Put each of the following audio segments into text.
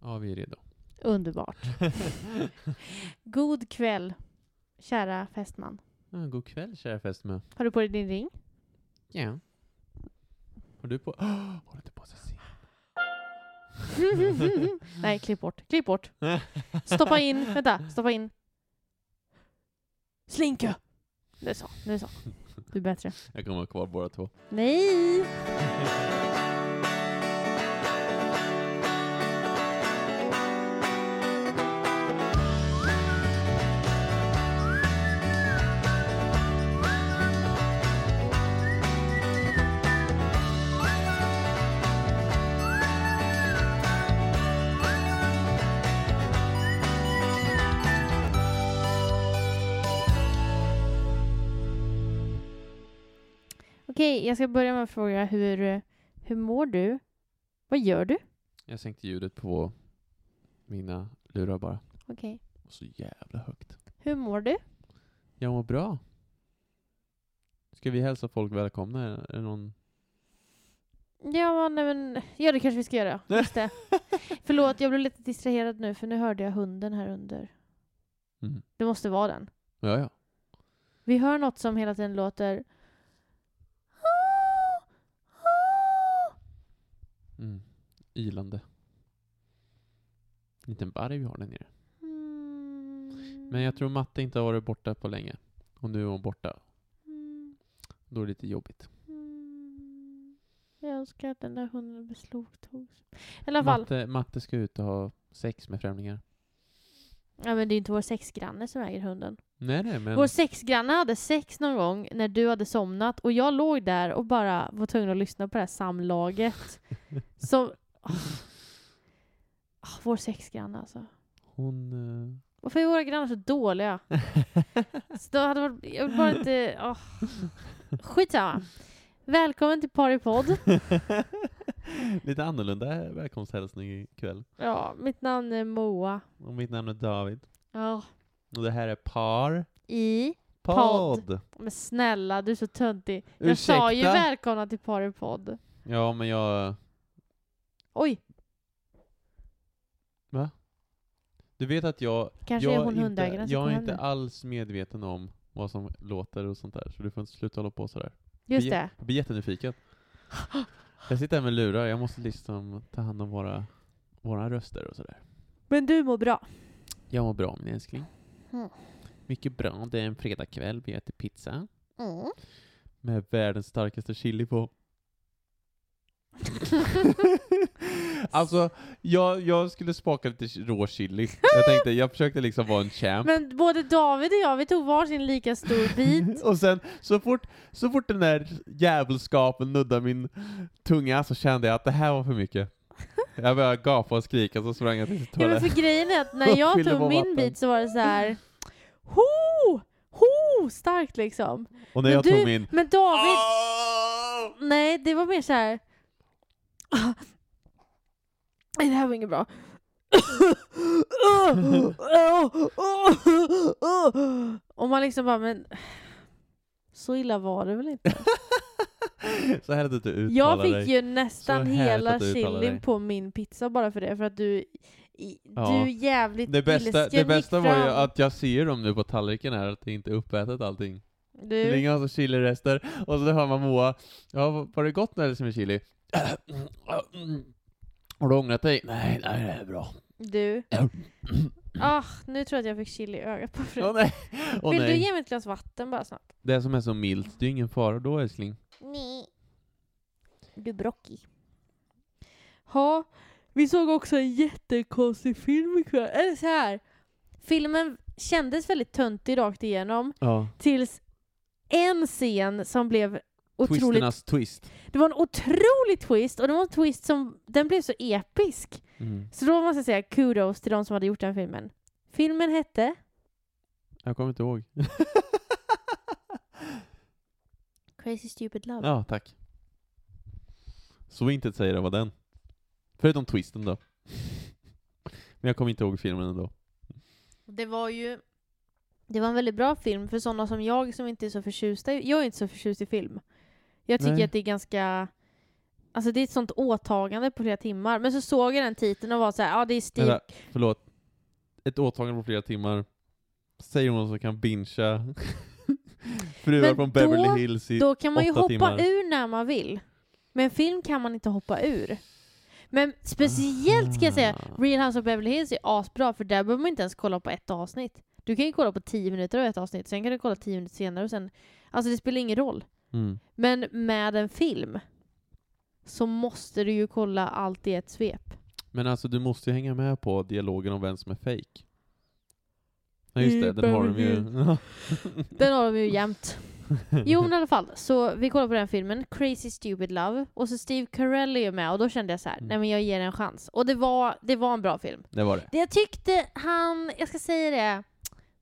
Ja, vi är redo. Underbart. God kväll, kära fästman. Ja, god kväll kära fästmö. Har du på dig din ring? Ja. Har du på... Oh, har du inte på sig sin? Nej, klipp bort. Klipp bort. Stoppa in. Vänta, stoppa in. Slinka! Nu så, nu så. Du är bättre. Jag kommer ha kvar båda två. Nej! jag ska börja med att fråga hur, hur mår du? Vad gör du? Jag sänkte ljudet på mina lurar bara. Okej. Och så jävla högt. Hur mår du? Jag mår bra. Ska vi hälsa folk välkomna? Är det någon... Ja, nej men, ja det kanske vi ska göra. Just det. Förlåt, jag blev lite distraherad nu för nu hörde jag hunden här under. Mm. Det måste vara den. Ja, ja. Vi hör något som hela tiden låter... Mm. Ylande. Liten varg vi har där nere. Mm. Men jag tror Matte inte har varit borta på länge. Och nu är hon borta. Mm. Då är det lite jobbigt. Mm. Jag önskar att den där hunden beslagtogs. I alla fall. Matte, Matte ska ut och ha sex med främlingar. Ja men det är inte vår sexgranne som äger hunden. Nej, nej, men... Vår sexgranne hade sex någon gång när du hade somnat och jag låg där och bara var tvungen att lyssna på det här samlaget. Som... åh. Åh, vår sexgranne alltså. Hon... eh, Varför är våra grannar så dåliga? så då hade varit, jag vill bara inte... Oh. Skitsamma. Välkommen till Partypodd. Lite annorlunda välkomsthälsning ikväll. Ja, mitt namn är Moa. Och mitt namn är David. Ja, Och det här är Par i... Podd. Men snälla, du är så töntig. Jag sa ju välkomna till Partypodd. Ja, men jag... Oj, Du vet att jag... kanske jag är hon inte, Jag är inte alls medveten om vad som låter och sånt där. Så du får inte sluta hålla på sådär. Just jag, det. Jag blir jättenyfiken. Jag sitter här med lurar, jag måste liksom ta hand om våra, våra röster och sådär. Men du mår bra. Jag mår bra min älskling. Mm. Mycket bra. Det är en fredagkväll, vi äter pizza. Mm. Med världens starkaste chili på. alltså, jag, jag skulle smaka lite rå chili. Jag tänkte, jag försökte liksom vara en champ. Men både David och jag, vi tog varsin lika stor bit. Och sen, så fort, så fort den där djävulskapen nuddade min tunga så kände jag att det här var för mycket. Jag började gapa och skrika, så sprang jag till Ja, men toaletten. för grejen är att när jag tog min vatten. bit så var det så här. Ho! Ho! Starkt liksom. Och när Men jag du- tog min... Men David, Ah! nej det var mer så här. Nej det här var inget bra. Och man liksom bara, men så illa var det väl inte? Så härligt att du uttalar Jag fick dig. ju nästan hela chilin på min pizza bara för det, för att du, i, Ja. du är jävligt Det bästa, det bästa var ju att jag ser dem nu på tallriken här, att det inte är uppätet allting. Det Du, ligger alltså chilirester, och så hör man Moa, ja var det gott när det med chili? Har du ångrat dig? Nej, nej det är bra. du. Ah, nu tror jag att jag fick chili i ögat på Åh Fred. nej, åh Vill du nej. ge mig ett glas vatten bara snabbt? Det som är så milt, det är ingen fara då älskling. Nej. Du brockig. Ja, vi såg också en jättekonstig film ikväll. Eller så här. Filmen kändes väldigt töntig rakt igenom, Ja. tills en scen som blev otroligt... Twisternas twist. Det var en otrolig twist, och det var en twist som... Den blev så episk. Mm. Så då måste jag säga kudos till de som hade gjort den filmen. Filmen hette Jag kommer inte ihåg. Crazy Stupid Love. ja, tack. Så inte säger det var den. Förutom twisten då. Men jag kommer inte ihåg filmen ändå. Det var ju... Det var en väldigt bra film för sådana som jag som inte är så förtjusta i... Jag är inte så förtjust i film. Jag tycker Nej. att det är ganska Alltså det är ett sånt åtagande på flera timmar. Men så såg jag den titeln och var så här, ja det är Steve... Vänta, förlåt. Ett åtagande på flera timmar. Säger hon som kan bingea fruar från Beverly då- Hills i Då kan man ju hoppa timmar. ur när man vill. Men en film kan man inte hoppa ur. Men speciellt ska jag säga, Ah. Real House of Beverly Hills är asbra för där behöver man inte ens kolla på ett avsnitt. Du kan ju kolla på 10 minuter av ett avsnitt, sen kan du kolla 10 minuter senare och sen... Alltså det spelar ingen roll. Mm. Men med en film så måste du ju kolla allt i ett svep. Men alltså du måste ju hänga med på dialogen om vem som är fake. Ja just det, den har de ju. Den har de ju jämt. Jo men i alla fall, så vi kollar på den filmen, Crazy Stupid Love, och så Steve Carell är med och då kände jag så här, Mm. nej men jag ger den en chans. Och det var, det var en bra film. det var det. Det jag tyckte han, jag ska säga det,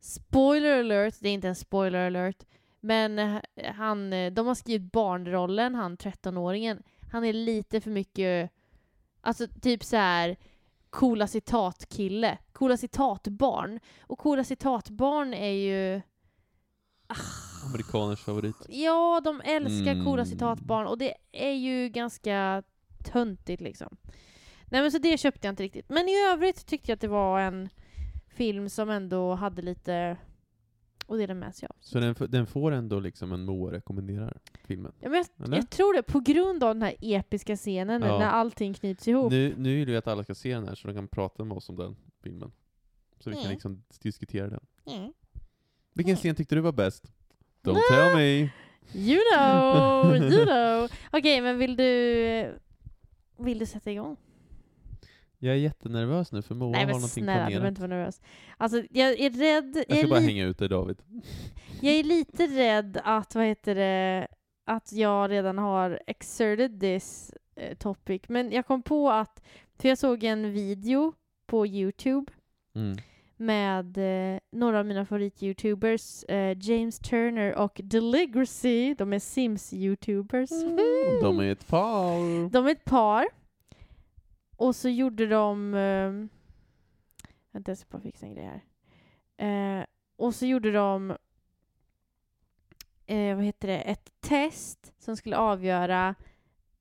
spoiler alert, det är inte en spoiler alert, men eh, han, eh, de har skrivit barnrollen, han 13-åringen, han är lite för mycket, alltså typ så här coola citatkille, coola citatbarn. Och coola citatbarn är ju, Amerikaners favorit. ja de älskar coola Mm. citatbarn och det är ju ganska töntigt liksom. Nej men så det köpte jag inte riktigt. Men i övrigt tyckte jag att det var en film som ändå hade lite att dela med sig av. Så den, den får ändå liksom en Moa rekommenderar filmen. Ja, men jag, jag tror det, på grund av den här episka scenen Ja. när allting knyts ihop. Nu, nu vill vi att alla ska se den här så de kan prata med oss om den filmen. Så vi kan Mm. liksom diskutera den. Mm. Vilken scen tyckte du var bäst? Don't Ah! tell me! You know, you know. Okej, men vill du, vill du sätta igång? Jag är jättenervös nu för Moa Nej har men någonting snälla, du behöver planerat. inte vara nervös. Alltså jag är rädd, jag, Jag ska är bara li- hänga ut dig David. jag är lite rädd att, vad heter det, att jag redan har exerted this eh, topic. Men jag kom på att, för jag såg en video på Youtube Mm. med eh, några av mina favorit-youtubers, eh, James Turner och Deligracy. De är Sims-youtubers. Mm. De är ett par. De är ett par. Och så gjorde de... Eh, vänta, jag ska bara fixa en grej här. Eh, och så gjorde de... Eh, vad heter det? Ett test som skulle avgöra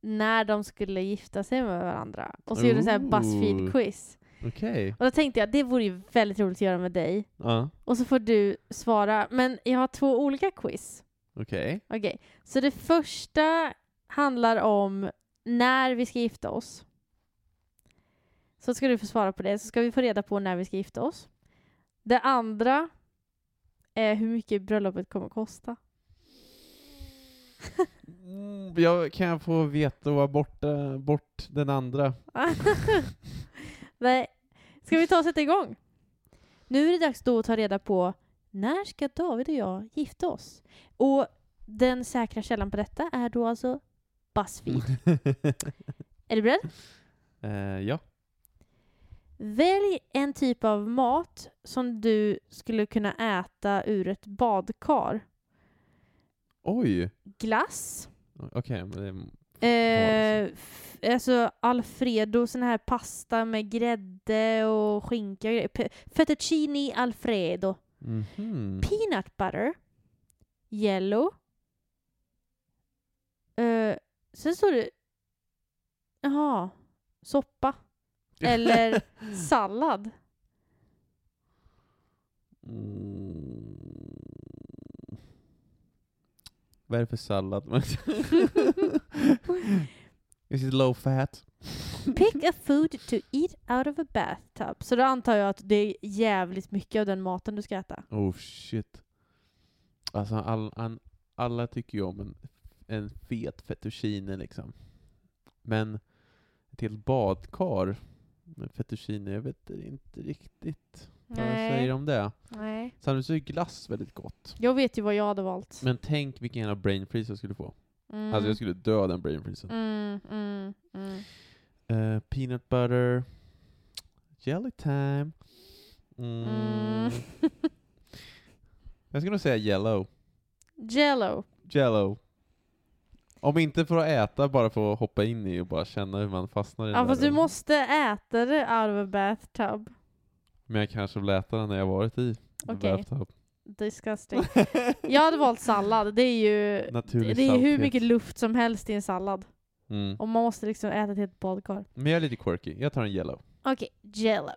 när de skulle gifta sig med varandra. Och så gjorde de så här Ooh. Buzzfeed-quiz. Okej. Och då tänkte jag, det vore ju väldigt roligt att göra med dig. Ja, Och så får du svara. Men jag har två olika quiz. okej. Okej, så det första handlar om när vi ska gifta oss. Så ska du få svara på det, så ska vi få reda på när vi ska gifta oss. Det andra är hur mycket bröllopet kommer kosta. Mm, jag kan jag få veta och vara borta, bort den andra? Nej. Ska vi ta och sätta igång? Nu är det dags då att ta reda på när ska David och jag gifta oss? Och den säkra källan på detta är då alltså Buzzfeed. Är du beredd? Eh, ja. Välj en typ av mat som du skulle kunna äta ur ett badkar. Oj! Glass. Okej, men det Eh, f- alltså Alfredo, sån här pasta med grädde och skinka och grejer. Fettuccini Alfredo. Mhm. Peanut butter. Yellow. Eh, sen står det... Jaha. Soppa. Eller sallad. Mm. Vad är det för sallad? Is it low fat? Pick a food to eat out of a bathtub. Så då antar jag att det är jävligt mycket av den maten du ska äta. Oh shit. Alltså all, an, alla tycker ju om en, en fet fettuccine liksom. Men ett helt badkar med fettuccine, jag vet inte riktigt vad jag säger om det. Nej. Samtidigt så är glass väldigt gott. Jag vet ju vad jag hade valt. Men tänk vilken jävla brain freeze jag skulle få. Mm. Alltså jag skulle dö av den brain freezen. Mm, mm, mm. Eh, peanut butter. Jelly time. Mm. Mm. Jag skulle nog säga yellow. Jello. Jello. Om inte för att äta, bara för att hoppa in i och bara känna hur man fastnar i Ja fast du måste äta det out of a bathtub. Men jag kanske vill äta den när jag varit i Okej. bathtub. Disgusting. Jag hade valt sallad. Det är ju Naturlig det är hur salthet. mycket luft som helst i en sallad. Mm. Och man måste liksom äta till ett badkar. Men jag är lite quirky. Jag tar en yellow. Okej, jello.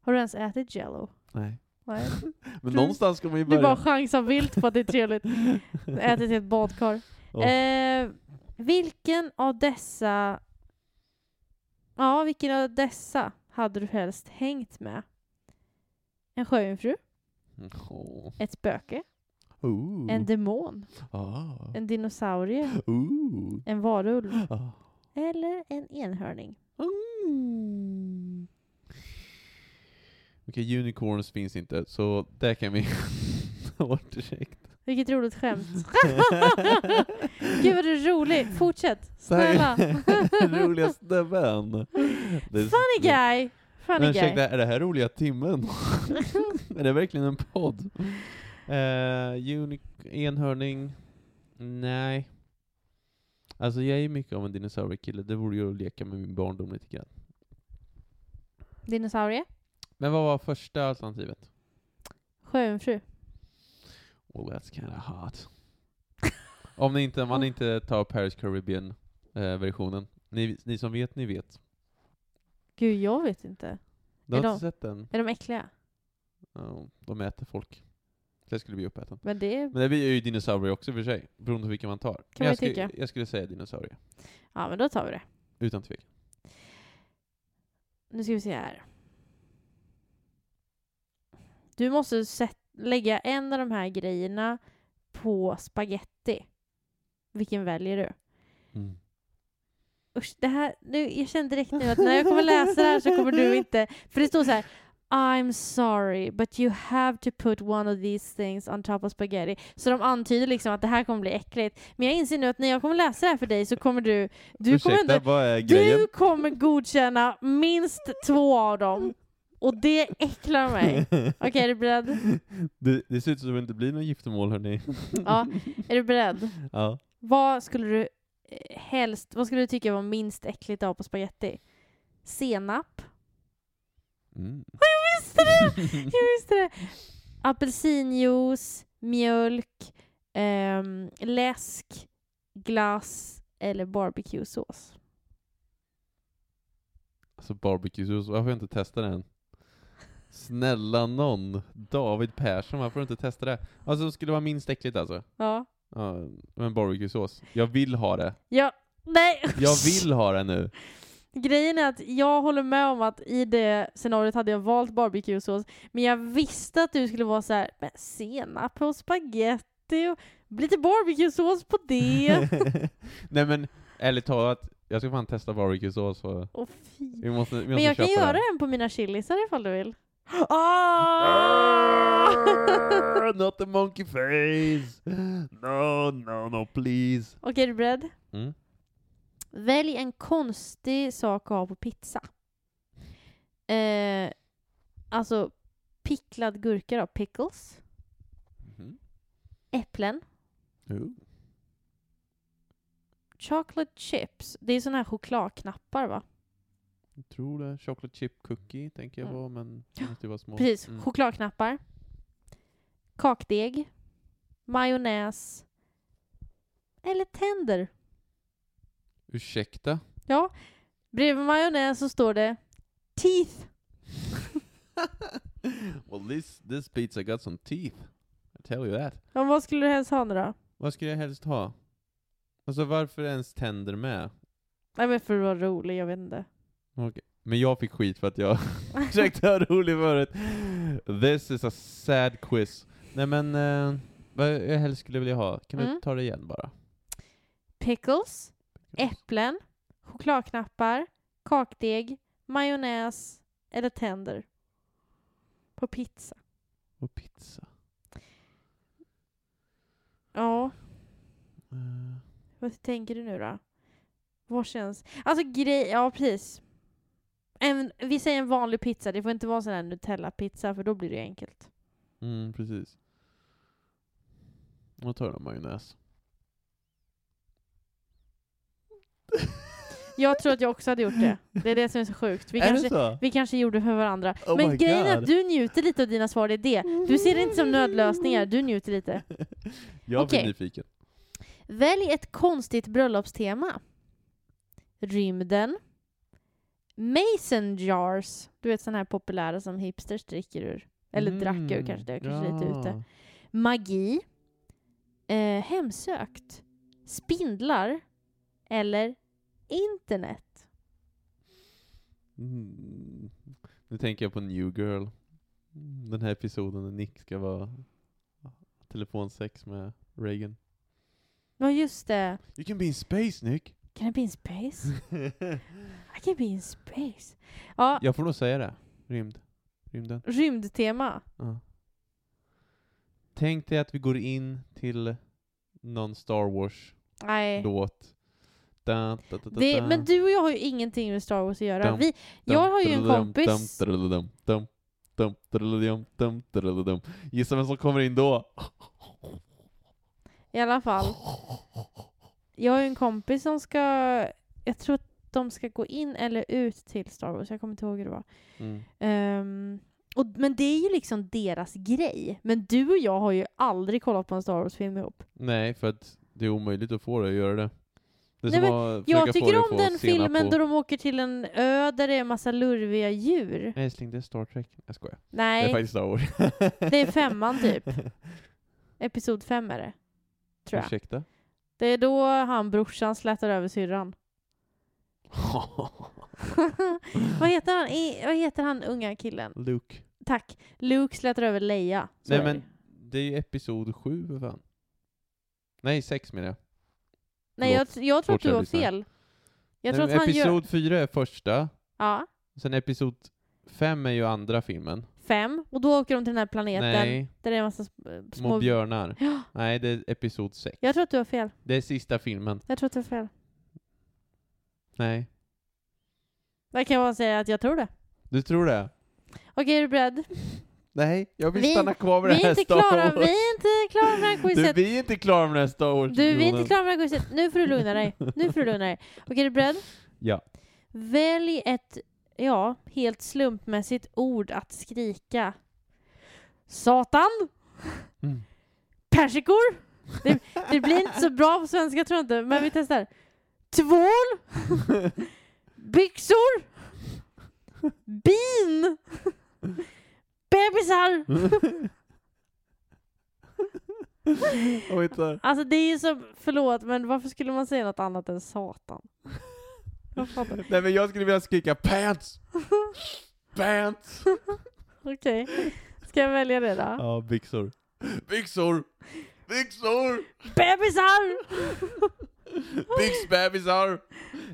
Har du ens ätit jello? Nej. Nej. Men Du- någonstans ska man ju Du börja. bara chansar vilt på att det är trevligt. Ätit till ett badkar. Eh, vilken av dessa... Ja, vilken av dessa hade du helst hängt med? En sjöjungfru? Åh. Ett spöke? Ooh. En demon? Ah. En dinosaurie? Ooh. En varulv? Ah. Eller en enhörning? Mm. Okej, unicorns finns inte, så det kan vi ta bort direkt. Vilket roligt skämt. Gud vad du är rolig. Fortsätt. Snälla. Det är- Funny guy. Funny Men guy. ursäkta, är det här roliga timmen? är det verkligen en podd? Uh, enhörning? Nej. Alltså jag är mycket av en dinosauriekille, det vore ju att leka med min barndom lite grann. Dinosaurie? Men vad var första alternativet? Sjöjungfru? Oh, that's kinda hot. Om ni inte, man inte tar Paris Caribbean eh, versionen. Ni, ni som vet, ni vet. Gud, jag vet inte. Du har Är inte sett den? Är de äckliga? Ja, de äter folk. Det skulle bli uppäten. Men det är... Men det blir ju dinosaurier också för sig, beroende på vilken man tar. Kan Men man jag, ju skulle, tycka. jag skulle säga dinosaurie. Ja, men då tar vi det. Utan tvekan. Nu ska vi se här. Du måste sätt, lägga en av de här grejerna på spaghetti. Vilken väljer du? Mm. Usch, det här, nu, jag känner direkt nu att när jag kommer läsa det här så kommer du inte... För det står så här I'm sorry, but you have to put one of these things on top of spaghetti. Så de antyder liksom att det här kommer bli äckligt. Men jag inser nu att när jag kommer läsa det här för dig så kommer du... Du kommer Ursäkta, ändå... är grejen? Du kommer godkänna minst två av dem. Och det äcklar mig. Okej, är du beredd? det, det ser ut som att det inte blir någon giftermål hörni. Ja. Är du beredd? ja. Vad skulle du eh, helst, vad skulle du tycka var minst äckligt av på spaghetti? Senap? Mm. Jag visste det! Jag visste det! Apelsinjuice, mjölk, ehm, läsk, glass eller barbecuesås. Alltså barbecuesås, varför har jag inte testat den? Snälla någon, David Persson, varför du inte testat det? Alltså det skulle vara minst äckligt alltså? Ja. Ja, men barbecuesås. Jag vill ha det. Ja, nej! Jag vill ha det nu. Grejen är att jag håller med om att i det scenariot hade jag valt barbecuesås, men jag visste att du skulle vara så här, men senap på spaghetti och lite barbecuesås på det. Nej men, ärligt talat, jag ska fan testa barbecuesås och fy. vi måste, vi måste Men jag kan göra det. en på mina chilisar ifall du vill. Ah! Not the monkey face! No, no, no, please. Okej, är du beredd? Mm. Välj en konstig sak att ha på pizza. Eh, alltså, picklad gurka då, pickles. Mhm. Äpplen. Oh. Chocolate chips. Det är såna här chokladknappar va? Jag tror det. Chocolate chip cookie tänker jag Mm. men det måste ju vara små. Precis, Mm. chokladknappar. Kakdeg. Majonnäs. Eller tänder. Ursäkta? Ja, bredvid majonnäs så står det teeth. well, this, this pizza got some teeth. I tell you that. Ja, vad skulle du helst ha nu då? Vad skulle jag helst ha? Alltså varför ens tänder med? Nej men för att vara rolig, jag vet inte. Okej. Men jag fick skit för att jag försökte vara rolig förut. This is a sad quiz. Nej men, eh, vad jag helst skulle vilja ha? Kan du Mm. ta det igen bara? Pickles, äpplen, chokladknappar, kakdeg, majonnäs eller tänder. På pizza. Och pizza. Ja, Eh, vad tänker du nu då? Vad känns... Alltså grej... Ja, precis. En, vi säger en vanlig pizza, det får inte vara en sån här Nutella-pizza för då blir det enkelt. Mm, precis. Jag tar en majonnäs. Jag tror att jag också hade gjort det. Det är det som är så sjukt. Vi, är kanske, det så? vi kanske gjorde för varandra. Oh Men grejen är att du njuter lite av dina svar, det är det. Du ser det inte som nödlösningar, du njuter lite. Jag blir Okej. nyfiken. Välj ett konstigt bröllopstema. rymden, mason jars, du vet sådana här populära som hipsters dricker ur. Eller drack ur Mm, kanske, det är kanske lite ute. ja. Magi, eh, hemsökt, spindlar eller internet. Mm. Nu tänker jag på New Girl. Mm, Den här episoden när Nick ska vara telefonsex med Reagan. Ja just det. You can be in space Nick! Can I be in space? I can be in space. Ja, jag får nog säga det. Rymd. Rymden. rymdtema. Ja. Tänk dig att vi går in till någon Star Wars-låt. Nej. Da, da, da, da, Det, men du och jag har ju ingenting med Star Wars att göra. Dum, Vi, jag har ju en kompis. Gissa vem som kommer in då? I alla fall. Jag har ju en kompis som ska... Jag tror att de ska gå in eller ut till Star Wars. Jag kommer inte ihåg hur det var. Mm. Ehm, och, men det är ju liksom deras grej. Men du och jag har ju aldrig kollat på en Star Wars-film ihop. Nej, för att det är omöjligt att få dig att göra det. Det Nej, men Jag tycker om den filmen på... då de åker till en ö där det är massa lurviga djur. Älskling, det är Star Trek. Jag skojar. Det är Nej, faktiskt Star Wars. det är femman typ. Episod fem är det. Tror jag. Ursäkta? Det är då han brorsan slätar över syrran. vad, heter han? I, vad heter han unga killen? Luke. Tack. Luke slätar över Leia. Så Nej men, det. det är ju episod sju för fan. Nej, sex menar jag. Nej, jag, jag tror att du har fel. Jag Nej, tror att men han episod gör... fyra är första, Ja, sen episod fem är ju andra filmen. fem. Och då åker de till den här planeten Nej, där det är en massa sm- små små... björnar. Ja, Nej, det är episod sex. jag tror att du har fel. Det är sista filmen. Jag tror att du har fel. Nej. Där kan jag bara säga att jag tror det. Du tror det? Okej, är du beredd? Nej, jag vill Vi- stanna kvar med Vi det är här inte Star klara, Wars. vi är inte klara med det här Du, quizet. vi är inte klara med det här Star Wars Du, vi är inte klara med det här quizet. Nu får du lugna dig. Nu får du lugna dig. Okej, är du beredd? Ja. Välj ett, ja, helt slumpmässigt ord att skrika. Satan! Mm. Persikor! Det, det blir inte så bra på svenska tror jag inte, men vi testar. Tvål! Byxor! Bin! Bebisar! Alltså det är ju så, förlåt, men varför skulle man säga något annat än satan? Jag fattar. Nej men jag skulle vilja skrika pants! Pants! Okej, ska jag välja det då? Ja, byxor. Byxor! Byxor! Bebisar! Byxbebisar! En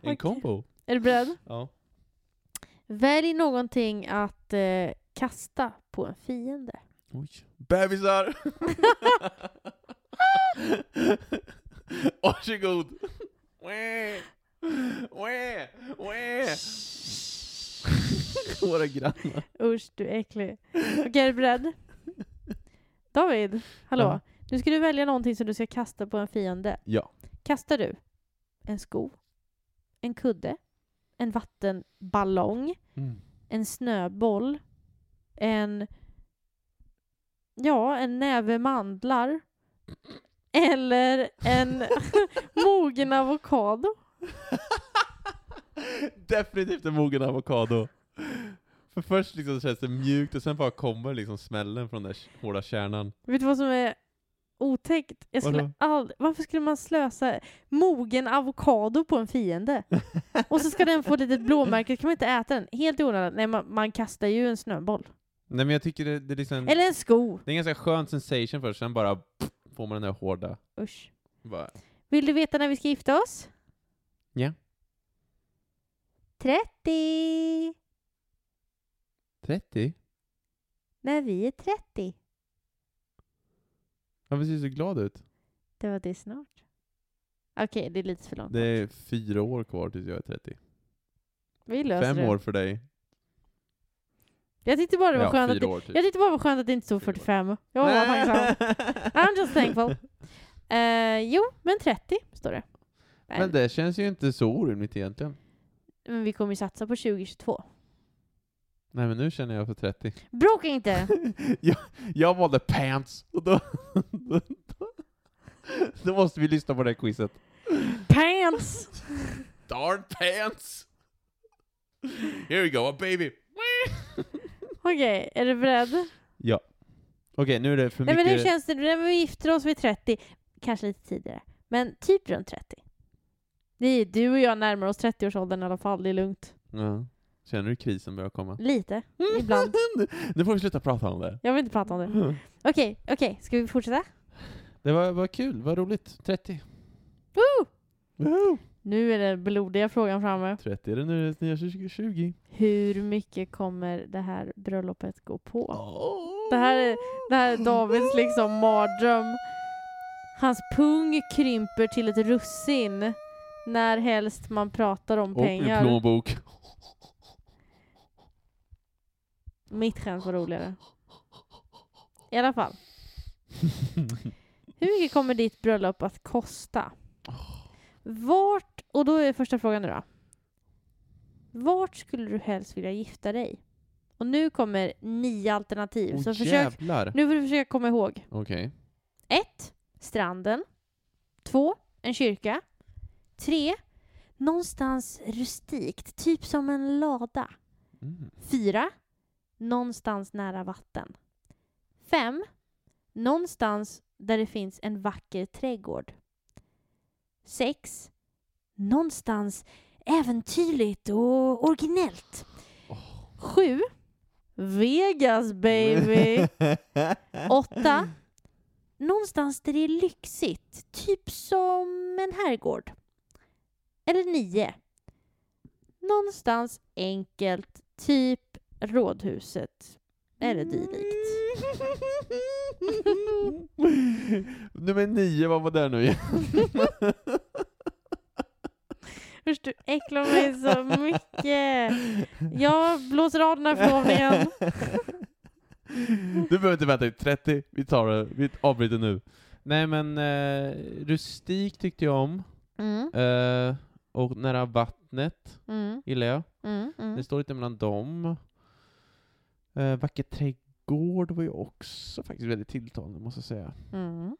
Okej. kombo. Är du beredd? Ja. Välj någonting att eh, kasta på en fiende. Oj. Bebisar! Varsågod! Våra grannar. Usch, du är äcklig. Okej, är du beredd? David, hallå. Ja. Nu ska du välja någonting som du ska kasta på en fiende. Ja. Kastar du en sko, en kudde, en vattenballong, Mm. en snöboll, en ja, en näve mandlar eller en mogen avokado. Definitivt en mogen avokado. För först liksom känns det mjukt och sen bara kommer liksom smällen från den där hårda kärnan. Vet du vad som är otäckt? Jag skulle aldrig, varför skulle man slösa mogen avokado på en fiende? Och så ska den få ett litet blåmärke, kan man inte äta den? Helt i onödan. Nej, man, man kastar ju en snöboll. Nej men jag tycker det, det är liksom... Eller en sko. Det är en ganska skön sensation först, sen bara pff, får man den där hårda... Usch. Bara, Vill du veta när vi ska gifta oss? Ja. 30! 30? När vi är 30. Varför ser du så glad ut? Det var det snart. Okej, det är lite för långt Det är bort. fyra år kvar tills jag är 30. Vi löser Fem det. år för dig. Jag tyckte bara det var ja, skönt att fyra det, år typ. jag tyckte bara det var skönt att det inte stod Fyra år. 45. Jag var tacksam. I'm just thankful. Eh, jo, men 30 står det. Men, Men det känns ju inte så orimligt egentligen. men vi kommer ju satsa på 2022. Nej men nu känner jag för 30. Bråka inte! jag, jag valde pants, och då, då, då, måste vi lyssna på det här quizet. Pants! darn pants! Here we go, baby! Okej, är du beredd? Ja. Okej, nu är det för Nej mycket... men hur känns det när vi gifter oss vid 30? Kanske lite tidigare. Men typ runt 30. Vi, du och jag närmar oss 30-årsåldern i alla fall, det är lugnt. Ja. Känner du krisen börjar komma? Lite, ibland. nu får vi sluta prata om det. Jag vill inte prata om det. Okej, okej, ska vi fortsätta? Det var, var kul, vad roligt. 30. Woo! Woohoo! Nu är den blodiga frågan framme. 30 är det nu, det nya 2020. Hur mycket kommer det här bröllopet gå på? Det här är, det här är Davids liksom mardröm. Hans pung krymper till ett russin när helst man pratar om Och min pengar. plånbok. Mitt skämt var roligare. I alla fall. Hur mycket kommer ditt bröllop att kosta? Vart, och då är första frågan nu då. Vart skulle du helst vilja gifta dig? Och nu kommer nio alternativ. Åh så försök, jävlar! nu får du försöka komma ihåg. Okej. 1. Stranden. 2. En kyrka. 3. Någonstans rustikt, typ som en lada. Mm. 4. Någonstans nära vatten. 5. Någonstans där det finns en vacker trädgård. 6. Någonstans äventyrligt och originellt. 7. Vegas baby. 8. Någonstans där det är lyxigt, typ som en herrgård. Eller 9. Någonstans enkelt, typ rådhuset. Eller dylikt. Nummer nio, vad var det nu igen? Usch, du äcklar mig så mycket. Jag blåser av den här förlovningen. Du behöver inte vänta i 30, vi tar det, vi avbryter nu. Nej men, eh, rustik tyckte jag om. Mm, Eh, och nära vattnet mm, gillar jag. mm, Det mm. står lite mellan dem. Eh, vacker trädgård var ju också faktiskt väldigt tilltalande måste jag säga. Mm.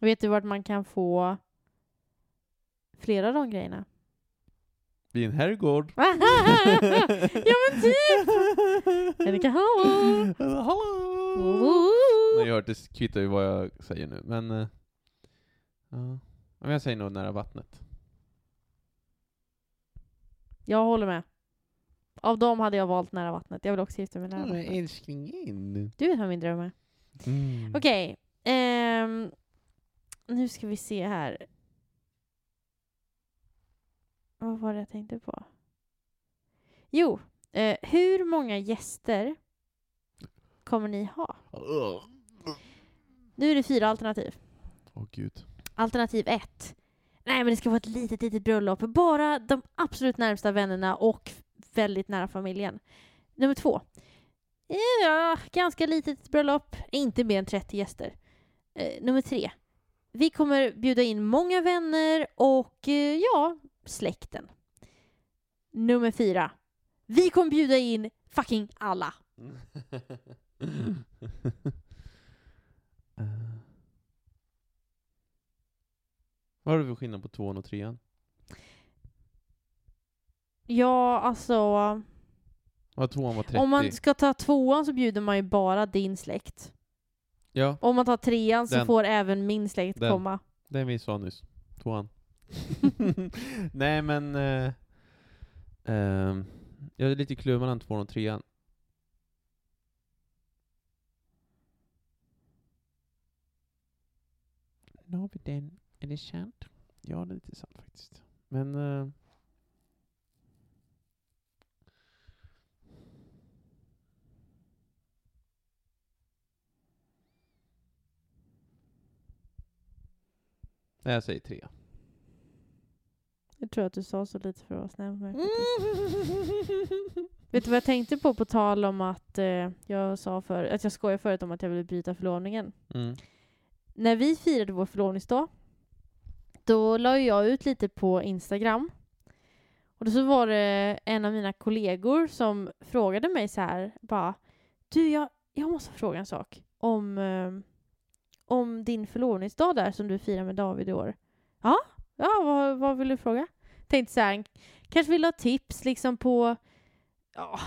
Vet du vart man kan få flera av de grejerna? Vid en herrgård. ja men typ! Erika hallå! Hallå! Men jag har hört, det kvittar ju vad jag säger nu, men... ja. Men jag säger nog nära vattnet. Jag håller med. Av dem hade jag valt nära vattnet. Jag vill också gifta mig nära Mm, vattnet. älsklingen. Du vet vad min dröm är. Mm. Okej. ehm, nu ska vi se här. Vad var det jag tänkte på? Jo, eh, hur många gäster kommer ni ha? Åh Nu är det fyra alternativ. gud. Alternativ ett. Nej, men det ska vara ett litet, litet bröllop. Bara de absolut närmsta vännerna och väldigt nära familjen. Nummer två. Ja, ganska litet bröllop. Inte mer än 30 gäster. Eh, nummer tre. Vi kommer bjuda in många vänner och eh, ja, släkten. Nummer fyra. Vi kommer bjuda in fucking alla. Eh. Vad har du för skillnad på tvåan och trean? Ja, alltså. Ja, tvåan var 30. Om man ska ta tvåan så bjuder man ju bara din släkt. Ja, Om man tar trean så Den. får även min släkt Den. komma. den vi sa nyss. Tvåan. Nej men... Eh, ehm, jag är lite kluven mellan tvåan och trean. Nu har vi den. Är det sant? Ja, det är lite sant faktiskt. Men... Eh, Nej, jag säger tre. Jag tror att du sa så lite för att vara snäll med mig. Vet du vad jag tänkte på på tal om att eh, jag sa för, att jag skojade förut om att jag ville bryta förlovningen. Mm. När vi firade vår förlovningsdag, då la jag ut lite på Instagram. Och då så var det en av mina kollegor som frågade mig så här, bara Du, jag, jag måste fråga en sak om, eh, om din förlovningsdag där som du firar med David i år. Ja, ja vad, vad vill du fråga? Tänkte så här, kanske vill ha tips liksom på, ja,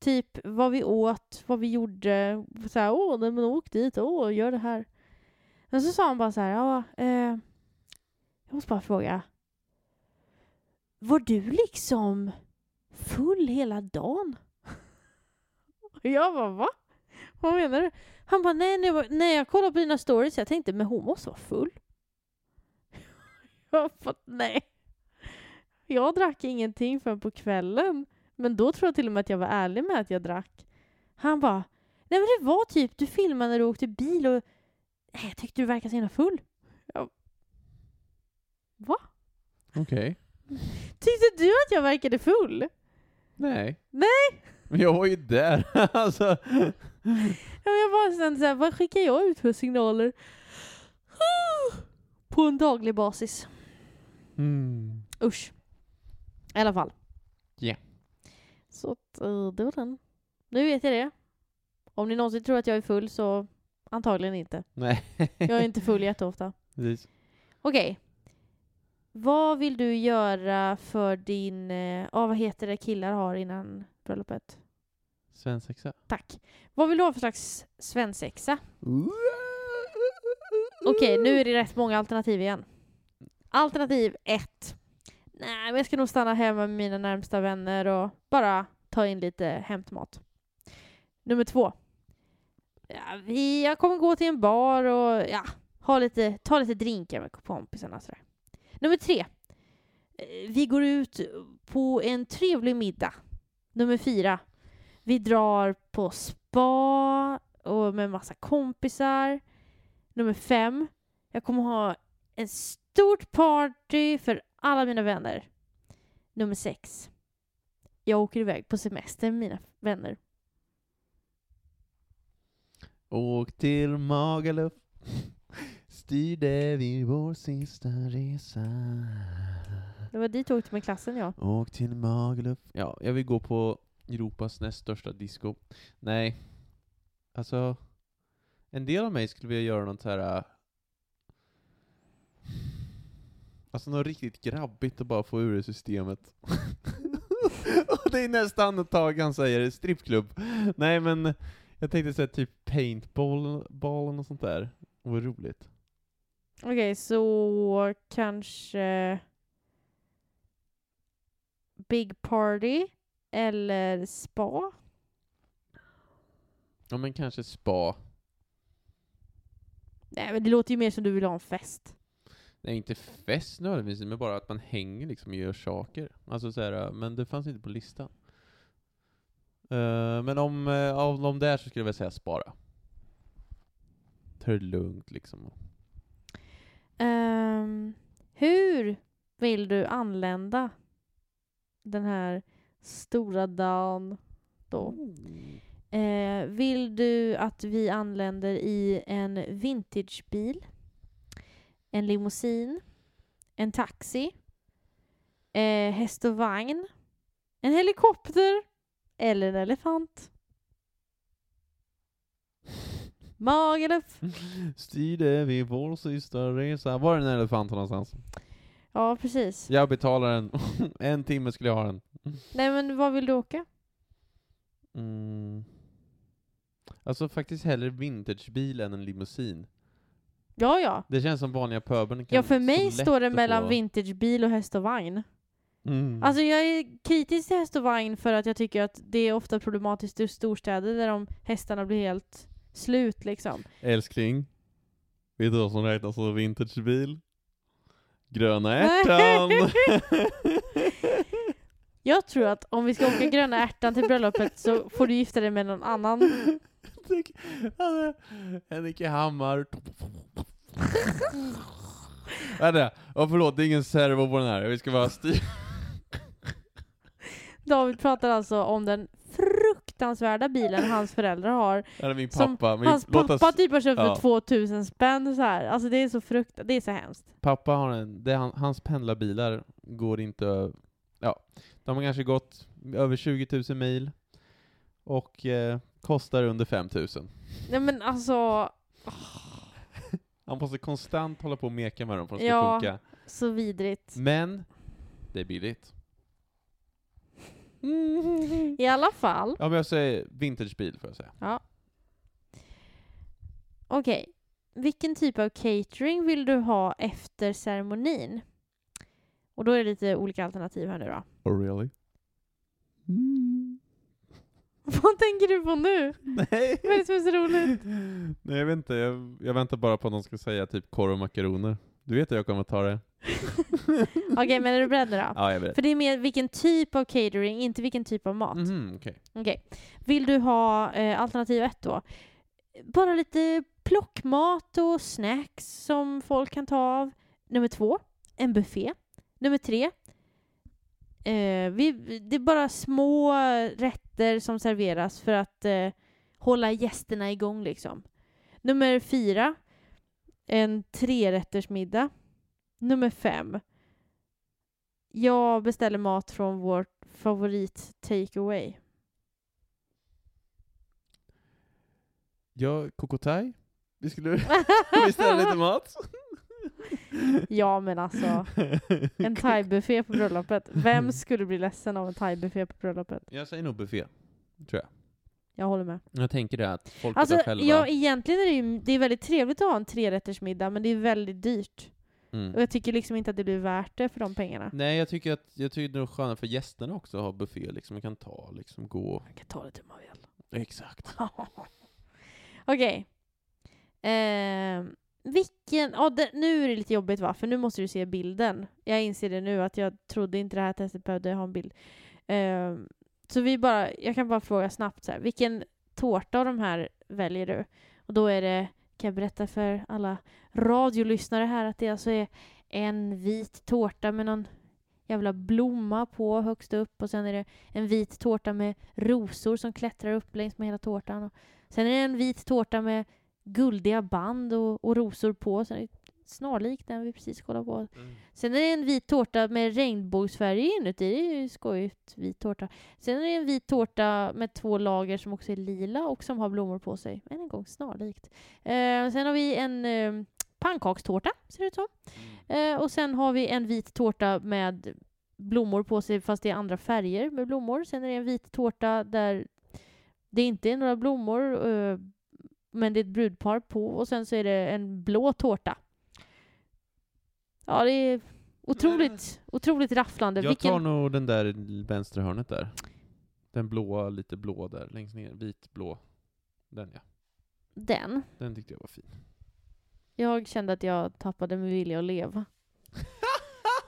typ vad vi åt, vad vi gjorde. Så här, åh, nej, men åk dit, åh, gör det här. Men så sa han bara så här, ja, eh, jag måste bara fråga. Var du liksom full hela dagen? Och jag bara, va? Vad menar du? Han bara, nej, jag, när jag kollade på dina stories, jag tänkte, men hon måste vara full. Jag bara, nej. Jag drack ingenting förrän på kvällen. Men då tror jag till och med att jag var ärlig med att jag drack. Han bara, nej men det var typ, du filmade när du åkte bil och nej, jag tyckte du verkade så himla full. Jag, Va? Okej. Tyckte du att jag verkade full? Nej. Nej! Men jag var ju där. alltså. Ja, jag bara kände såhär, vad skickar jag ut för signaler? På en daglig basis. Mm. Usch. I alla fall. Ja. Så att, eh, det var den. Nu vet jag det. Om ni någonsin tror att jag är full så antagligen inte. Nej. Jag är inte full jätteofta. Precis. Okej. Vad vill du göra för din, eh, ja vad heter det killar har innan bröllopet? Svensexa. Tack. Vad vill du ha för slags svensexa? Okej, nu är det rätt många alternativ igen. Alternativ ett. Nej, men jag ska nog stanna hemma med mina närmsta vänner och bara ta in lite hämtmat. Nummer två. Ja, vi, jag kommer gå till en bar och ja, ha lite, ta lite drinkar med kompisarna. och Sådär. Nummer tre. Eh, Vi går ut på en trevlig middag. Nummer fyra. Vi drar på spa och med massa kompisar. Nummer fem. Jag kommer ha en stort party för alla mina vänner. Nummer sex. Jag åker iväg på semester med mina vänner. Åk till Magaluf. Styrde vi vår sista resa. Det var dit jag åkte med klassen, ja. Åk till Magaluf. Ja, jag vill gå på Europas näst största disco. Nej. Alltså, en del av mig skulle vilja göra något så här. Äh, alltså något riktigt grabbigt och bara få ur det systemet. och det är nästan ett tag han säger strippklubb. Nej men, jag tänkte säga typ paintball ball och sånt där. Vad roligt. Okej, så kanske Big Party eller spa? Ja men kanske spa. Nej, men det låter ju mer som du vill ha en fest. Nej, inte fest nödvändigtvis, men bara att man hänger liksom och gör saker. Alltså så här, men det fanns inte på listan. Eh, men om, uh, av de där så skulle jag väl säga spara. Ta det lugnt liksom. Ehm, hur vill du anlända den här stora dagen då? Eh, vill du att vi anländer i en vintagebil? En limousin? En taxi? Eh, häst och vagn? En helikopter? Eller en elefant? Magaluf? Styrde vi vår sista resa. Var är den elefanten någonstans? Ja, precis. Jag betalar den. en timme skulle jag ha den. Nej, men vad vill du åka? Mm. Alltså faktiskt hellre vintagebil än en limousin. Ja, ja. Det känns som vanliga pöbeln kan Ja, för mig står det mellan få- vintagebil och häst och vagn. Mm. Alltså jag är kritisk till häst och vagn för att jag tycker att det är ofta problematiskt i storstäder där de hästarna blir helt slut liksom. Älskling, vet du vad som räknas som vintagebil? Gröna ärtan! Jag tror att om vi ska åka gröna ärtan till bröllopet så får du gifta dig med någon annan. Henrik Hammar. Vänta, oh, förlåt, det är ingen servo på den här. Vi ska bara styra. David pratar alltså om den fruktansvärda bilen hans föräldrar har. Eller min Som pappa. Min, Hans pappa oss, typ har köpt ja. för 2000 spänn så här. Alltså det är så frukt, det är så hemskt. pappa har en, det är han, hans pendlarbilar går inte Ja, de har kanske gått över 20 000 mil. Och eh, kostar under 5 000. Nej men alltså, Han måste konstant hålla på och meka med dem för att det ska Ja. funka. så vidrigt. Men, Det är billigt. I alla fall. Ja men jag säger vintagebil får jag säga. Ja. Okej. Vilken typ av catering vill du ha efter ceremonin? Och då är det lite olika alternativ här nu då. Oh really? Vad tänker du på nu? Nej. Vad är det som är så roligt? Nej jag vet inte, jag, jag väntar bara på att de ska säga typ korv och makaroner. Du vet att jag kommer ta det. Okej, men är du beredd nu då? Ja jag är beredd. För det är mer vilken typ av catering, inte vilken typ av mat. Mhm, okej. Okej. Vill du ha eh, alternativ ett då? Bara lite plockmat och snacks som folk kan ta av. Nummer två, en buffé. Nummer tre, eh, vi, det är bara små rätter som serveras för att eh, hålla gästerna igång liksom. Nummer fyra, en trerättersmiddag. Nummer fem, jag beställer mat från vår favorit takeaway. Ja, kokotaj? Vi skulle beställa lite mat. Ja men alltså, en thaibuffé på bröllopet. Vem skulle bli ledsen av en thaibuffé på bröllopet? Jag säger nog buffé, tror jag. Jag håller med. Jag tänker det att folk Alltså, själva. ja, egentligen är det ju det är väldigt trevligt att ha en trerättersmiddag, men det är väldigt dyrt. mm. Och jag tycker liksom inte att det blir värt det för de pengarna. Nej, jag tycker att jag tycker det är skönt för gästerna också att ha buffé, liksom. Man kan ta, liksom gå. Man kan ta lite hur man vill. Exakt. Okej. Ehm, vilken, ja, det, nu är det lite jobbigt va, för nu måste du se bilden. Jag inser det nu att jag trodde inte det här testet behövde ha en bild. Uh, så vi bara, jag kan bara fråga snabbt så här, vilken tårta av de här väljer du? Och då är det, kan jag berätta för alla radiolyssnare här att det alltså är en vit tårta med någon jävla blomma på högst upp och sen är det en vit tårta med rosor som klättrar upp längs med hela tårtan. Och sen är det en vit tårta med guldiga band och, och rosor på. Det snarlik den vi precis kollade på. Sen är det en vit tårta med regnbågsfärger inuti. Det är ju skojigt. Vit tårta. Sen är det en vit tårta med två lager som också är lila och som har blommor på sig. Än en gång snarlikt. Eh, sen har vi en eh, pannkakstårta, ser det ut som. Mm. Eh, och sen har vi en vit tårta med blommor på sig fast det är andra färger med blommor. Sen är det en vit tårta där det inte är några blommor eh, men det är ett brudpar på och sen så är det en blå tårta. Ja, det är otroligt, otroligt rafflande. Jag Vilken... tar nog den där vänstra hörnet där. Den blåa, lite blå där, längst ner. Vit, blå. Den ja. Den. Den tyckte jag var fin. Jag kände att jag tappade min vilja att leva.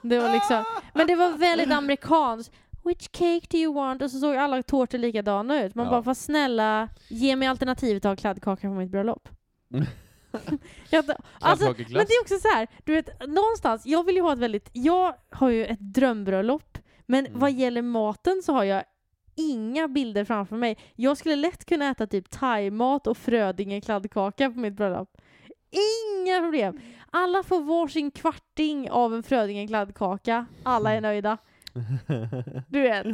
Det var liksom, men det var väldigt amerikanskt. Which cake do you want? Och så såg alla tårtor likadana ut. Man Ja. bara, vad snälla, ge mig alternativet att ha kladdkaka på mitt bröllop. jag, alltså, men det är också så här, du vet, någonstans, jag vill ju ha ett väldigt, jag har ju ett drömbröllop, men Mm. vad gäller maten så har jag inga bilder framför mig. Jag skulle lätt kunna äta typ thaimat och Frödinge kladdkaka på mitt bröllop. Inga problem. Alla får varsin kvarting av en Frödinge kladdkaka. Alla är nöjda. Du vet.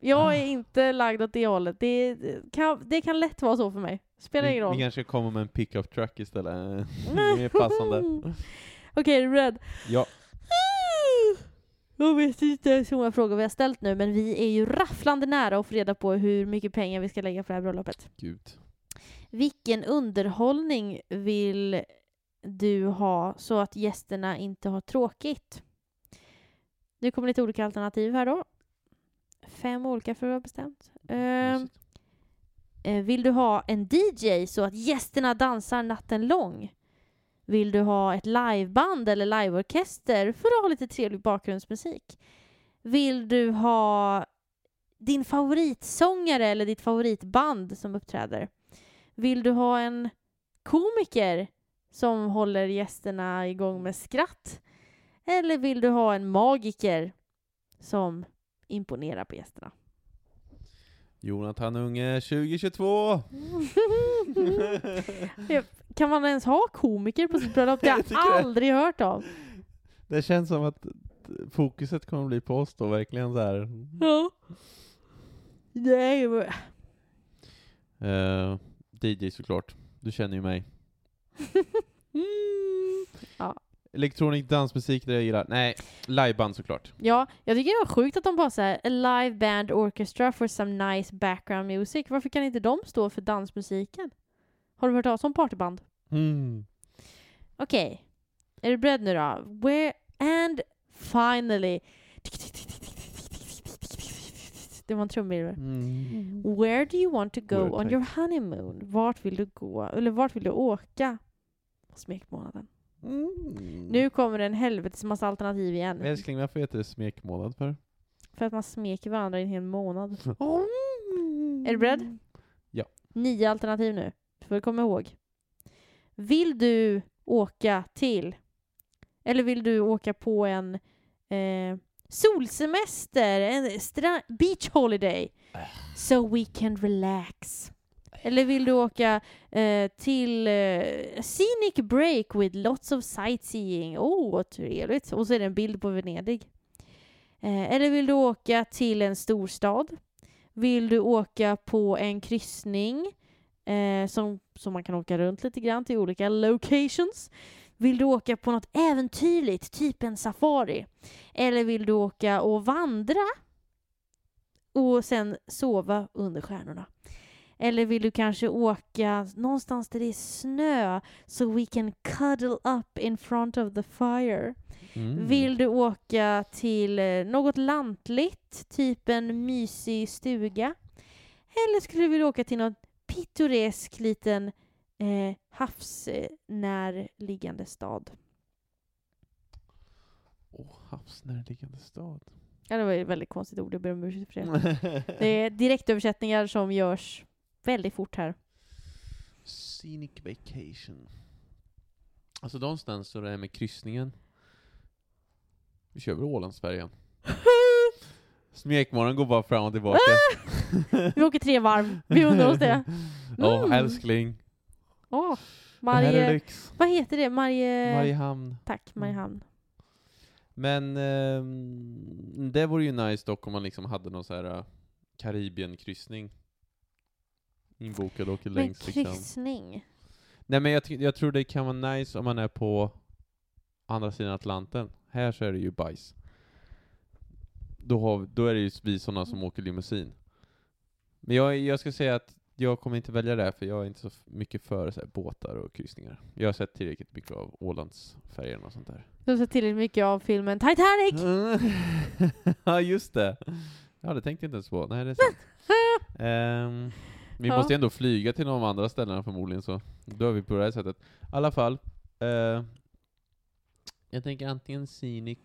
Jag är inte lagd åt det hållet. Det kan, det kan lätt vara så för mig. Spelar ingen roll. vi kanske kommer med en pickup truck istället. Mer passande. Okej, är du beredd? Ja. Jag vet inte hur många frågor vi har ställt nu, men vi är ju rafflande nära att få reda på hur mycket pengar vi ska lägga på det här bröllopet. Gud. Vilken underhållning vill du ha så att gästerna inte har tråkigt? Nu kommer lite olika alternativ här då. Fem olika för att vara bestämt. Ehm. Eh, Vill du ha en DJ så att gästerna dansar natten lång? Vill du ha ett liveband eller liveorkester för att ha lite trevlig bakgrundsmusik? Vill du ha din favoritsångare eller ditt favoritband som uppträder? Vill du ha en komiker som håller gästerna igång med skratt? Eller vill du ha en magiker som imponerar på gästerna? Jonathan Unge 2022! Kan man ens ha komiker på sitt bröllop? Det har Jag aldrig hört av. Det känns som att fokuset kommer bli på oss då, verkligen så här. Ja. Nej, men- Eh, DJ såklart. Du känner ju mig. Ja. Elektronisk dansmusik, det jag gillar. Nej, liveband såklart. Ja, jag tycker det var sjukt att de bara såhär, a live band orchestra for some nice background music. Varför kan inte de stå för dansmusiken? Har du hört talas om partyband? Mm. Okej. Är du beredd nu då? Where and finally Det var en trumvirvel. Mm. Where do you want to go on your honeymoon? Vart vill du gå? Eller vart vill du åka? Smekmånaden. Mm. Nu kommer det en helvetes massa alternativ igen. Älskling, varför heter det smekmånad för? För att man smeker varandra i en hel månad. Mm. Är du beredd? Ja. Nio alternativ nu. Får du komma ihåg. Vill du åka till, eller vill du åka på en eh, solsemester, en beach holiday, so we can relax? Eller vill du åka eh, till eh, scenic break with lots of sightseeing? Åh, oh, vad trevligt. Och så är det en bild på Venedig. Eh, eller vill du åka till en storstad? Vill du åka på en kryssning eh, som, som man kan åka runt lite grann till olika locations? Vill du åka på något äventyrligt, typ en safari? Eller vill du åka och vandra och sen sova under stjärnorna? Eller vill du kanske åka någonstans där det är snö so we can cuddle up in front of the fire? Mm. Vill du åka till eh, något lantligt, typ en mysig stuga? Eller skulle du vilja åka till någon pittoresk liten eh, havsnärliggande stad? Åh, havsnärliggande stad. Ja, det var ett väldigt konstigt ord, jag ber om ursäkt för det. Det är direktöversättningar som görs väldigt fort här. Scenic vacation. Alltså någonstans så det är med kryssningen. Vi kör väl Ålandsfärjan. Smekmånaden går bara fram och tillbaka. Vi åker tre varv, vi undrar oss det. Ja, Mm. älskling. Åh, här är Marie... Vad heter det? Marie... Mariehamn. Tack, Mariehamn. Men ehm, det vore ju nice dock om man liksom hade någon så här uh, Karibienkryssning. Inbokad och åker Men längs liksom. kryssning? Nej men jag, jag tror det kan vara nice om man är på andra sidan Atlanten. Här så är det ju bajs. Då, har, då är det ju vi sådana som åker limousin. Men jag, jag ska säga att jag kommer inte välja det, för jag är inte så f- mycket för så här, båtar och kryssningar. Jag har sett tillräckligt mycket av Ålandsfärjorna och sånt där. Du har sett tillräckligt mycket av filmen Titanic! Ja, just det. Ja, det tänkte jag inte ens på. Nej, det är sant. Ehm, vi Ja. måste ändå flyga till de andra ställena förmodligen, så då är vi på det här sättet. I alla fall, eh, jag tänker antingen scenic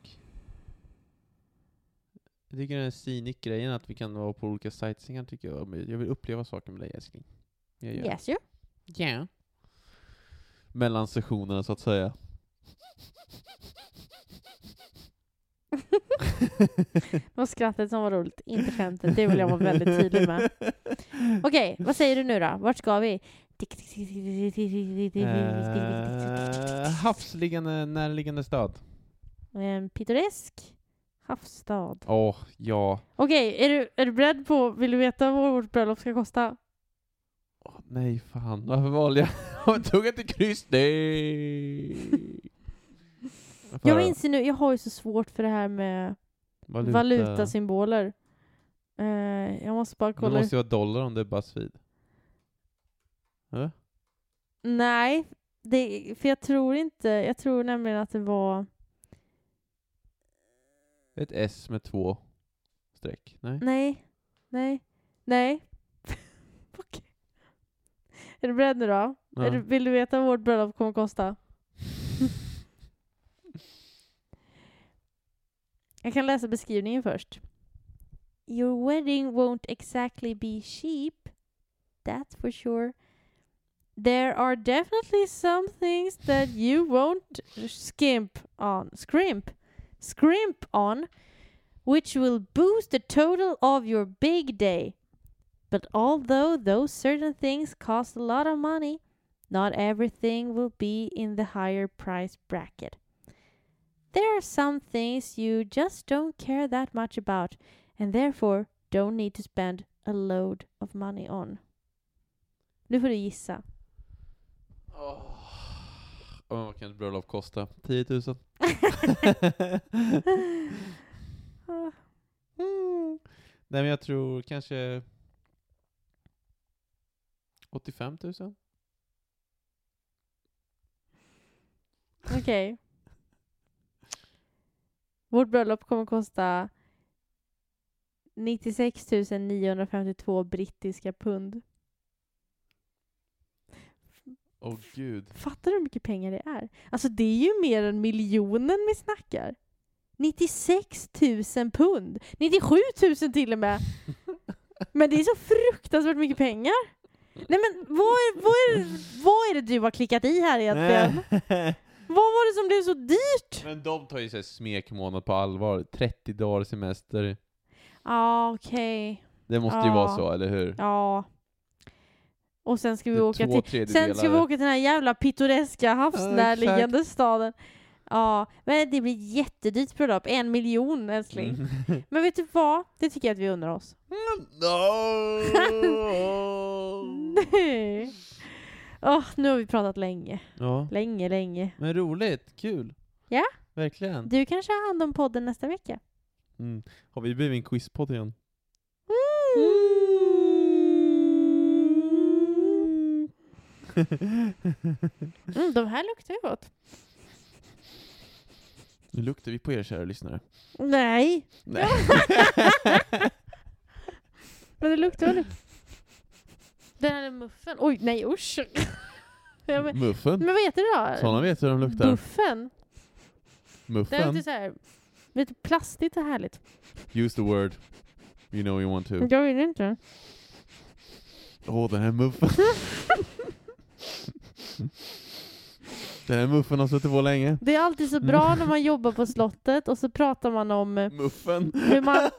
jag tycker den här scenic-grejen, att vi kan vara på olika sightseeingar, tycker jag Jag vill uppleva saker med dig älskling. Jag gör. Yes you. Ja. Mellan sessionerna så att säga. Det var skrattet som var roligt, inte skämtet. Det vill jag vara väldigt tydlig med. Okej, vad säger du nu då? Vart ska vi? Eh, havsliggande, närliggande stad. En pittoresk havsstad. Åh, ja. Okej, är, du, är du beredd på, vill du veta vad vårt bröllop ska kosta? Åh, nej, fan. Varför valde jag? Jag tog inte kryss. Nej. Varför? Jag inser nu, jag har ju så svårt för det här med Valuta. valutasymboler. Eh, jag måste bara Det kolla. måste ju vara dollar om det är Buzzfeed. Eller? Nej, det, för jag tror inte, jag tror nämligen att det var, Ett S med två streck. Nej? nej, nej, nej. Okej. Är du beredd nu då? Ja. Du, vill du veta vad vårt bröllop kommer att kosta? Jag kan läsa beskrivningen först. Your wedding won't exactly be cheap, that's for sure. There are definitely some things that you won't skimp on, scrimp, scrimp on, which will boost the total of your big day. But although those certain things cost a lot of money, not everything will be in the higher price bracket. There are some things you just don't care that much about and therefore don't need to spend a load of money on. Nu får du gissa. Och vad kan ett bröllop kosta? 10 000? Ah, Mm. Nej men jag tror kanske 85 000? Okej. Vårt bröllop kommer kosta 96 952 brittiska pund. Åh gud. Fattar du hur mycket pengar det är? Alltså det är ju mer än miljonen vi snackar. 96 000 pund! 97 000 till och med! Men det är så fruktansvärt mycket pengar! Nej men vad är, vad är, vad är det du har klickat i här egentligen? Vad var det som blev så dyrt? men de tar ju sig smekmånad på allvar. 30 dagar semester. Ja, okej. Det måste ju Ja. vara så, eller hur? Ja. Och sen ska vi åka till Sen ska vi åka till den här jävla pittoreska havsnärliggande staden. Ja, men det blir jättedyrt bröllop. En miljon älskling. Mm. Men vet du vad? Det tycker jag att vi undrar oss. Nej. Åh, nu har vi pratat länge. ja, Länge, länge. men roligt. Kul. Ja. Verkligen. Du kanske har hand om podden nästa vecka? Mm. Har vi blivit en quizpodd igen? Mm, de här luktar ju gott. Nu luktar vi på er kära lyssnare. Nej, Nej. men det luktar väl... Den här är muffen. Oj, nej usch. Men, Muffen? men vad heter det då? Sådana vet hur de luktar. Buffen. Det är Muffen? lite så här, lite plastigt och härligt. Use the word. You know you want to. Jag vill inte. Åh, den här muffen. den här muffen har suttit på länge. Det är alltid så bra när man jobbar på slottet och så pratar man om eh, Muffen. hur man,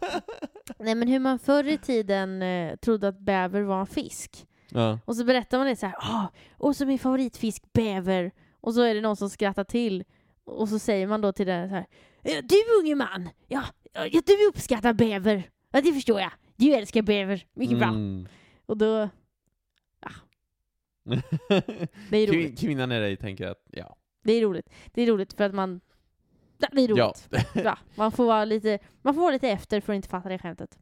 nej, men hur man förr i tiden eh, trodde att bäver var en fisk. Ja. Och så berättar man det så här, ah, och så min favoritfisk bäver. Och så är det någon som skrattar till. Och så säger man då till den så här, "Ja, du unge man, ja, ja, du uppskattar bäver. Ja, det förstår jag. Du älskar bäver. Mycket bra. Mm. Och då, det är roligt. Kvinnan i dig tänker att, ja. Det är roligt. Det är roligt för att man, ja, det är roligt. Ja. Ja, man, får vara lite, man får vara lite efter för att inte fatta det skämtet.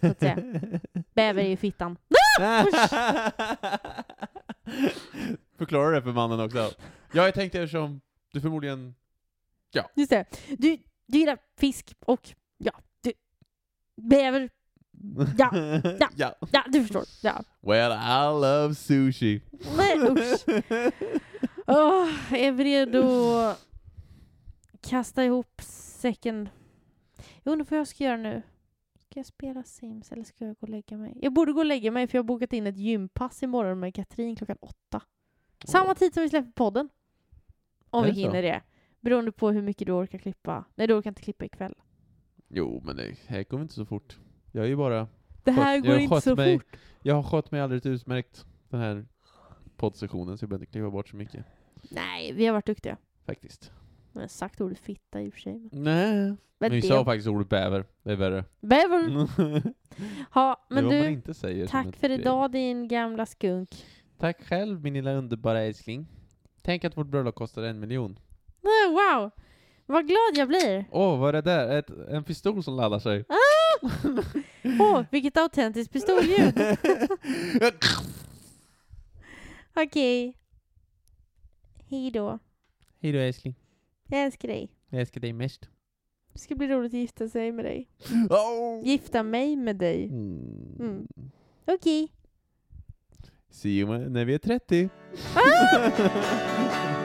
Så att säga. Bäver är ju fittan. Förklara det för mannen också. Ja, jag tänkte eftersom du förmodligen... Just det. Du, du gillar fisk och, ja, du, bäver, Ja, ja. ja. ja du förstår. Ja. Well, I love sushi. Nej usch. Åh, är vi redo kasta ihop säcken? Jag undrar vad jag ska göra nu. Ska jag spela Sims eller ska jag gå och lägga mig? Jag borde gå och lägga mig för jag har bokat in ett gympass imorgon med Katrin klockan åtta. Samma tid som vi släpper podden. Om Är vi det så? hinner det. Beroende på hur mycket du orkar klippa. Nej, du orkar inte klippa ikväll. Jo, men det här går inte så fort. Jag är ju bara... Det här Sköt- går jag inte så mig. fort. Jag har skött mig alldeles utmärkt den här poddsessionen, så jag behöver inte klippa bort så mycket. Nej, vi har varit duktiga. Faktiskt. Jag har sagt ordet fitta i och för sig. Men, Nej. men vi det... sa faktiskt ordet bäver. Det är värre. Bäver! Det men du, inte säger. som tack för grej. idag din gamla skunk. Tack själv min lilla underbara älskling. Tänk att vårt bröllop kostade en miljon. Nej, Wow! Vad glad jag blir! Åh, vad är det där? Ett, en pistol som laddar sig. Åh, vilket autentiskt pistolljud! Okej. Hej då. Hej då älskling. Jag älskar dig. Jag älskar dig mest. Det ska bli roligt att gifta sig med dig. Oh. Gifta mig med dig. Mm. Mm. Okej. See you när vi är 30. Ah!